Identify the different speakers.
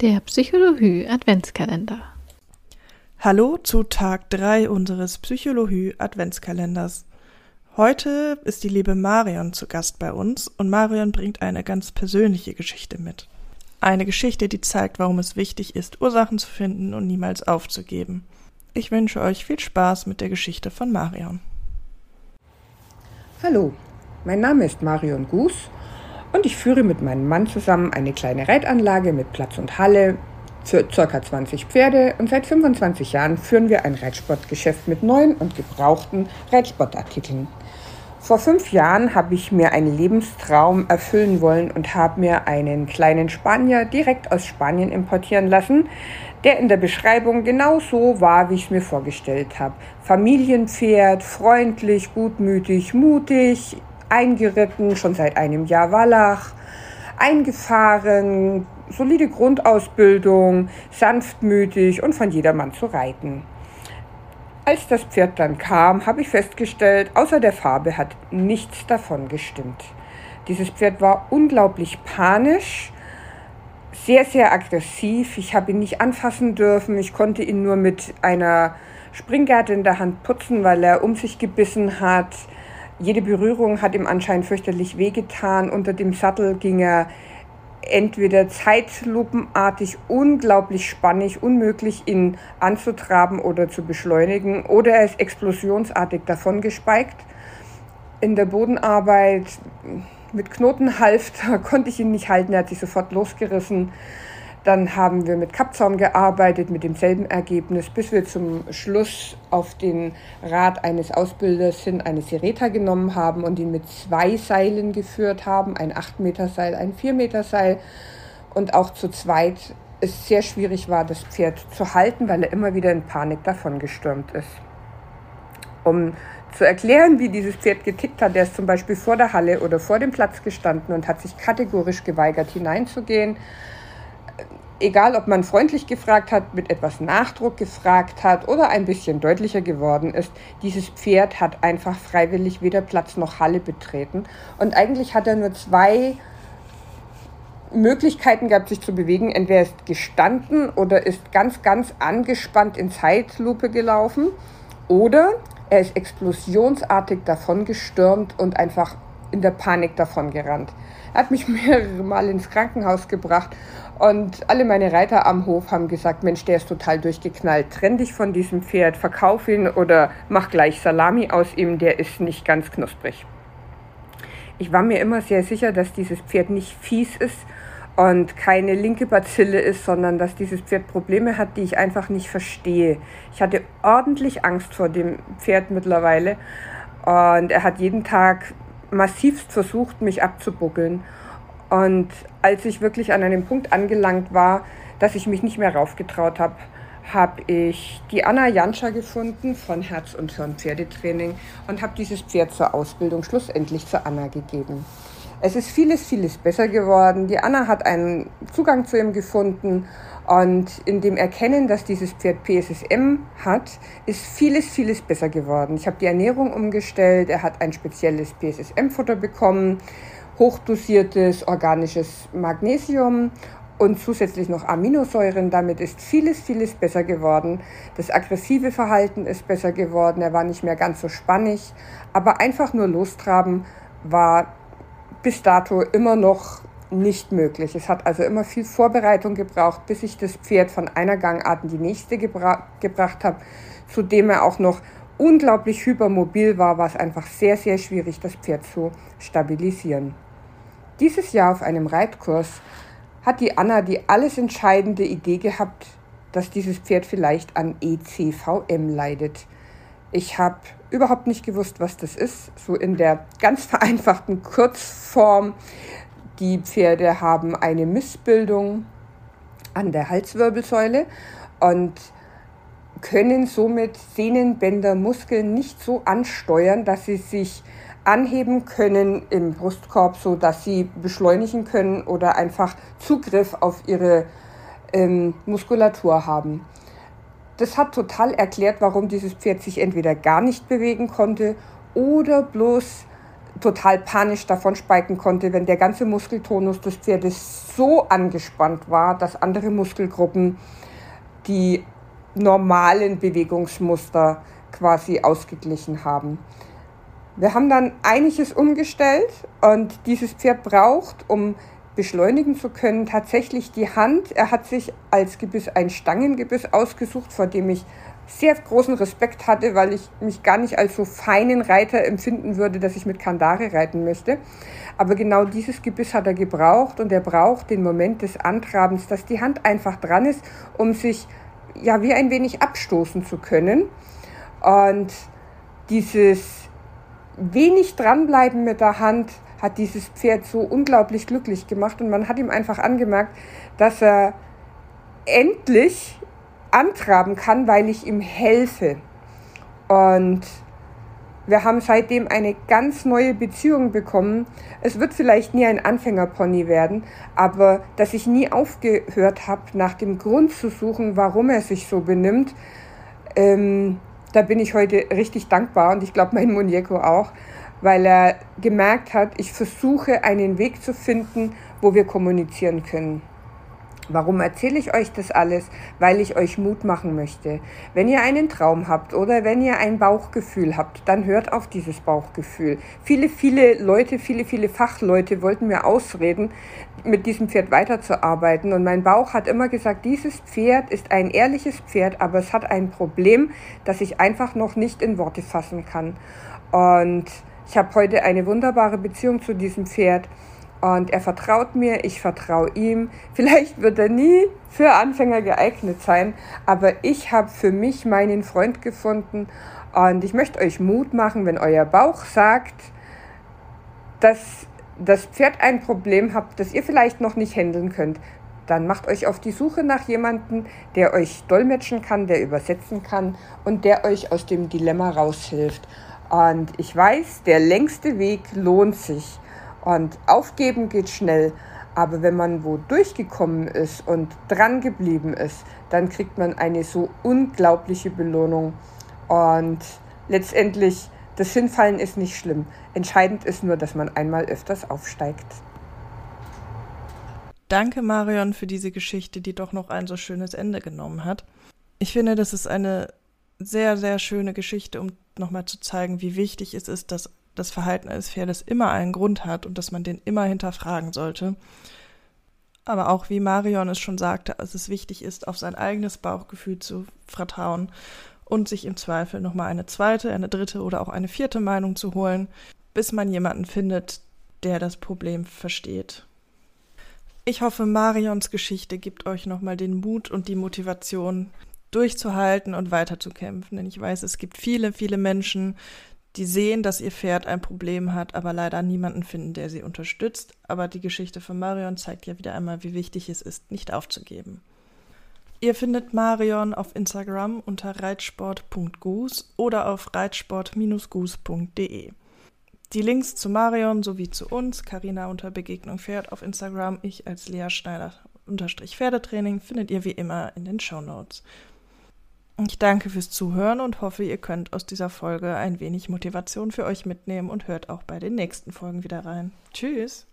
Speaker 1: Der Psychologie Adventskalender.
Speaker 2: Hallo zu Tag 3 unseres Psychologie Adventskalenders. Heute ist die liebe Marion zu Gast bei uns und Marion bringt eine ganz persönliche Geschichte mit. Eine Geschichte, die zeigt, warum es wichtig ist, Ursachen zu finden und niemals aufzugeben. Ich wünsche euch viel Spaß mit der Geschichte von Marion.
Speaker 3: Hallo, mein Name ist Marion Guß und ich führe mit meinem Mann zusammen eine kleine Reitanlage mit Platz und Halle für ca. 20 Pferde und seit 25 Jahren führen wir ein Reitsportgeschäft mit neuen und gebrauchten Reitsportartikeln. Vor fünf Jahren habe ich mir einen Lebenstraum erfüllen wollen und habe mir einen kleinen Spanier direkt aus Spanien importieren lassen, der in der Beschreibung genau so war, wie ich es mir vorgestellt habe. Familienpferd, freundlich, gutmütig, mutig, eingeritten, schon seit einem Jahr Wallach, eingefahren, solide Grundausbildung, sanftmütig und von jedermann zu reiten. Als das Pferd dann kam, habe ich festgestellt, außer der Farbe hat nichts davon gestimmt. Dieses Pferd war unglaublich panisch, sehr, sehr aggressiv. Ich habe ihn nicht anfassen dürfen. Ich konnte ihn nur mit einer Springgerte in der Hand putzen, weil er um sich gebissen hat. Jede Berührung hat ihm anscheinend fürchterlich wehgetan. Unter dem Sattel ging er entweder zeitlupenartig unglaublich spannig, unmöglich ihn anzutraben oder zu beschleunigen, oder er ist explosionsartig davongespeikt. In der Bodenarbeit mit Knotenhalfter konnte ich ihn nicht halten, er hat sich sofort losgerissen. Dann haben wir mit Kappzaum gearbeitet, mit demselben Ergebnis, bis wir zum Schluss auf den Rat eines Ausbilders hin eine Sereta genommen haben und ihn mit zwei Seilen geführt haben, ein 8-Meter-Seil, ein 4-Meter-Seil. Und auch zu zweit es sehr schwierig war, das Pferd zu halten, weil er immer wieder in Panik davongestürmt ist. Um zu erklären, wie dieses Pferd getickt hat, der ist zum Beispiel vor der Halle oder vor dem Platz gestanden und hat sich kategorisch geweigert, hineinzugehen egal ob man freundlich gefragt hat, mit etwas Nachdruck gefragt hat oder ein bisschen deutlicher geworden ist, dieses Pferd hat einfach freiwillig weder Platz noch Halle betreten. Und eigentlich hat er nur zwei Möglichkeiten gehabt, sich zu bewegen. Entweder ist gestanden oder ist ganz, ganz angespannt in Zeitlupe gelaufen oder er ist explosionsartig davongestürmt und einfach in der Panik davongerannt. Er hat mich mehrere Mal ins Krankenhaus gebracht und alle meine Reiter am Hof haben gesagt, Mensch, der ist total durchgeknallt. Trenn dich von diesem Pferd, verkauf ihn oder mach gleich Salami aus ihm, der ist nicht ganz knusprig. Ich war mir immer sehr sicher, dass dieses Pferd nicht fies ist und keine linke Bazille ist, sondern dass dieses Pferd Probleme hat, die ich einfach nicht verstehe. Ich hatte ordentlich Angst vor dem Pferd mittlerweile und er hat jeden Tag massivst versucht, mich abzubuckeln. Und als ich wirklich an einem Punkt angelangt war, dass ich mich nicht mehr raufgetraut habe, habe ich die Anna Janscha gefunden von Herz und Hirn Pferdetraining und habe dieses Pferd zur Ausbildung schlussendlich zur Anna gegeben. Es ist vieles, vieles besser geworden. Die Anna hat einen Zugang zu ihm gefunden und in dem Erkennen, dass dieses Pferd PSSM hat, ist vieles, vieles besser geworden. Ich habe die Ernährung umgestellt, er hat ein spezielles PSSM-Futter bekommen hochdosiertes organisches Magnesium und zusätzlich noch Aminosäuren. Damit ist vieles, vieles besser geworden. Das aggressive Verhalten ist besser geworden. Er war nicht mehr ganz so spannig. Aber einfach nur lostraben war bis dato immer noch nicht möglich. Es hat also immer viel Vorbereitung gebraucht, bis ich das Pferd von einer Gangart in die nächste gebra gebracht habe, zudem er auch noch unglaublich hypermobil war, war es einfach sehr, sehr schwierig, das Pferd zu stabilisieren. Dieses Jahr auf einem Reitkurs hat die Anna die alles entscheidende Idee gehabt, dass dieses Pferd vielleicht an ECVM leidet. Ich habe überhaupt nicht gewusst, was das ist. So in der ganz vereinfachten Kurzform. Die Pferde haben eine Missbildung an der Halswirbelsäule und können somit Sehnenbänder, Muskeln nicht so ansteuern, dass sie sich anheben können im Brustkorb, so dass sie beschleunigen können oder einfach Zugriff auf ihre ähm, Muskulatur haben. Das hat total erklärt, warum dieses Pferd sich entweder gar nicht bewegen konnte oder bloß total panisch davon speiken konnte, wenn der ganze Muskeltonus des Pferdes so angespannt war, dass andere Muskelgruppen die normalen Bewegungsmuster quasi ausgeglichen haben. Wir haben dann einiges umgestellt und dieses Pferd braucht, um beschleunigen zu können, tatsächlich die Hand. Er hat sich als Gebiss ein Stangengebiss ausgesucht, vor dem ich sehr großen Respekt hatte, weil ich mich gar nicht als so feinen Reiter empfinden würde, dass ich mit Kandare reiten möchte. Aber genau dieses Gebiss hat er gebraucht und er braucht den Moment des Antrabens, dass die Hand einfach dran ist, um sich ja wie ein wenig abstoßen zu können. Und dieses wenig dranbleiben mit der Hand hat dieses Pferd so unglaublich glücklich gemacht und man hat ihm einfach angemerkt, dass er endlich antraben kann, weil ich ihm helfe. Und wir haben seitdem eine ganz neue Beziehung bekommen. Es wird vielleicht nie ein Anfängerpony werden, aber dass ich nie aufgehört habe, nach dem Grund zu suchen, warum er sich so benimmt, ähm, da bin ich heute richtig dankbar und ich glaube mein Muñeco auch, weil er gemerkt hat, ich versuche einen Weg zu finden, wo wir kommunizieren können. Warum erzähle ich euch das alles? Weil ich euch Mut machen möchte. Wenn ihr einen Traum habt oder wenn ihr ein Bauchgefühl habt, dann hört auf dieses Bauchgefühl. Viele, viele Leute, viele, viele Fachleute wollten mir ausreden, mit diesem Pferd weiterzuarbeiten. Und mein Bauch hat immer gesagt, dieses Pferd ist ein ehrliches Pferd, aber es hat ein Problem, das ich einfach noch nicht in Worte fassen kann. Und ich habe heute eine wunderbare Beziehung zu diesem Pferd. Und er vertraut mir, ich vertraue ihm. Vielleicht wird er nie für Anfänger geeignet sein, aber ich habe für mich meinen Freund gefunden. Und ich möchte euch Mut machen, wenn euer Bauch sagt, dass das Pferd ein Problem habt, das ihr vielleicht noch nicht handeln könnt, dann macht euch auf die Suche nach jemandem, der euch dolmetschen kann, der übersetzen kann und der euch aus dem Dilemma raushilft. Und ich weiß, der längste Weg lohnt sich. Und aufgeben geht schnell, aber wenn man wo durchgekommen ist und dran geblieben ist, dann kriegt man eine so unglaubliche Belohnung. Und letztendlich, das Hinfallen ist nicht schlimm. Entscheidend ist nur, dass man einmal öfters aufsteigt.
Speaker 2: Danke, Marion, für diese Geschichte, die doch noch ein so schönes Ende genommen hat. Ich finde, das ist eine sehr, sehr schöne Geschichte, um nochmal zu zeigen, wie wichtig es ist, dass das Verhalten eines Pferdes immer einen Grund hat und dass man den immer hinterfragen sollte. Aber auch wie Marion es schon sagte, dass es wichtig ist, auf sein eigenes Bauchgefühl zu vertrauen und sich im Zweifel nochmal eine zweite, eine dritte oder auch eine vierte Meinung zu holen, bis man jemanden findet, der das Problem versteht. Ich hoffe, Marions Geschichte gibt euch nochmal den Mut und die Motivation, durchzuhalten und weiterzukämpfen. Denn ich weiß, es gibt viele, viele Menschen, die sehen, dass ihr Pferd ein Problem hat, aber leider niemanden finden, der sie unterstützt. Aber die Geschichte von Marion zeigt ja wieder einmal, wie wichtig es ist, nicht aufzugeben. Ihr findet Marion auf Instagram unter reitsport.goose oder auf reitsport-goose.de. Die Links zu Marion sowie zu uns, Karina unter Begegnung Pferd auf Instagram, ich als Lea Schneider unterstrich Pferdetraining, findet ihr wie immer in den Show Notes. Ich danke fürs Zuhören und hoffe, ihr könnt aus dieser Folge ein wenig Motivation für euch mitnehmen und hört auch bei den nächsten Folgen wieder rein. Tschüss!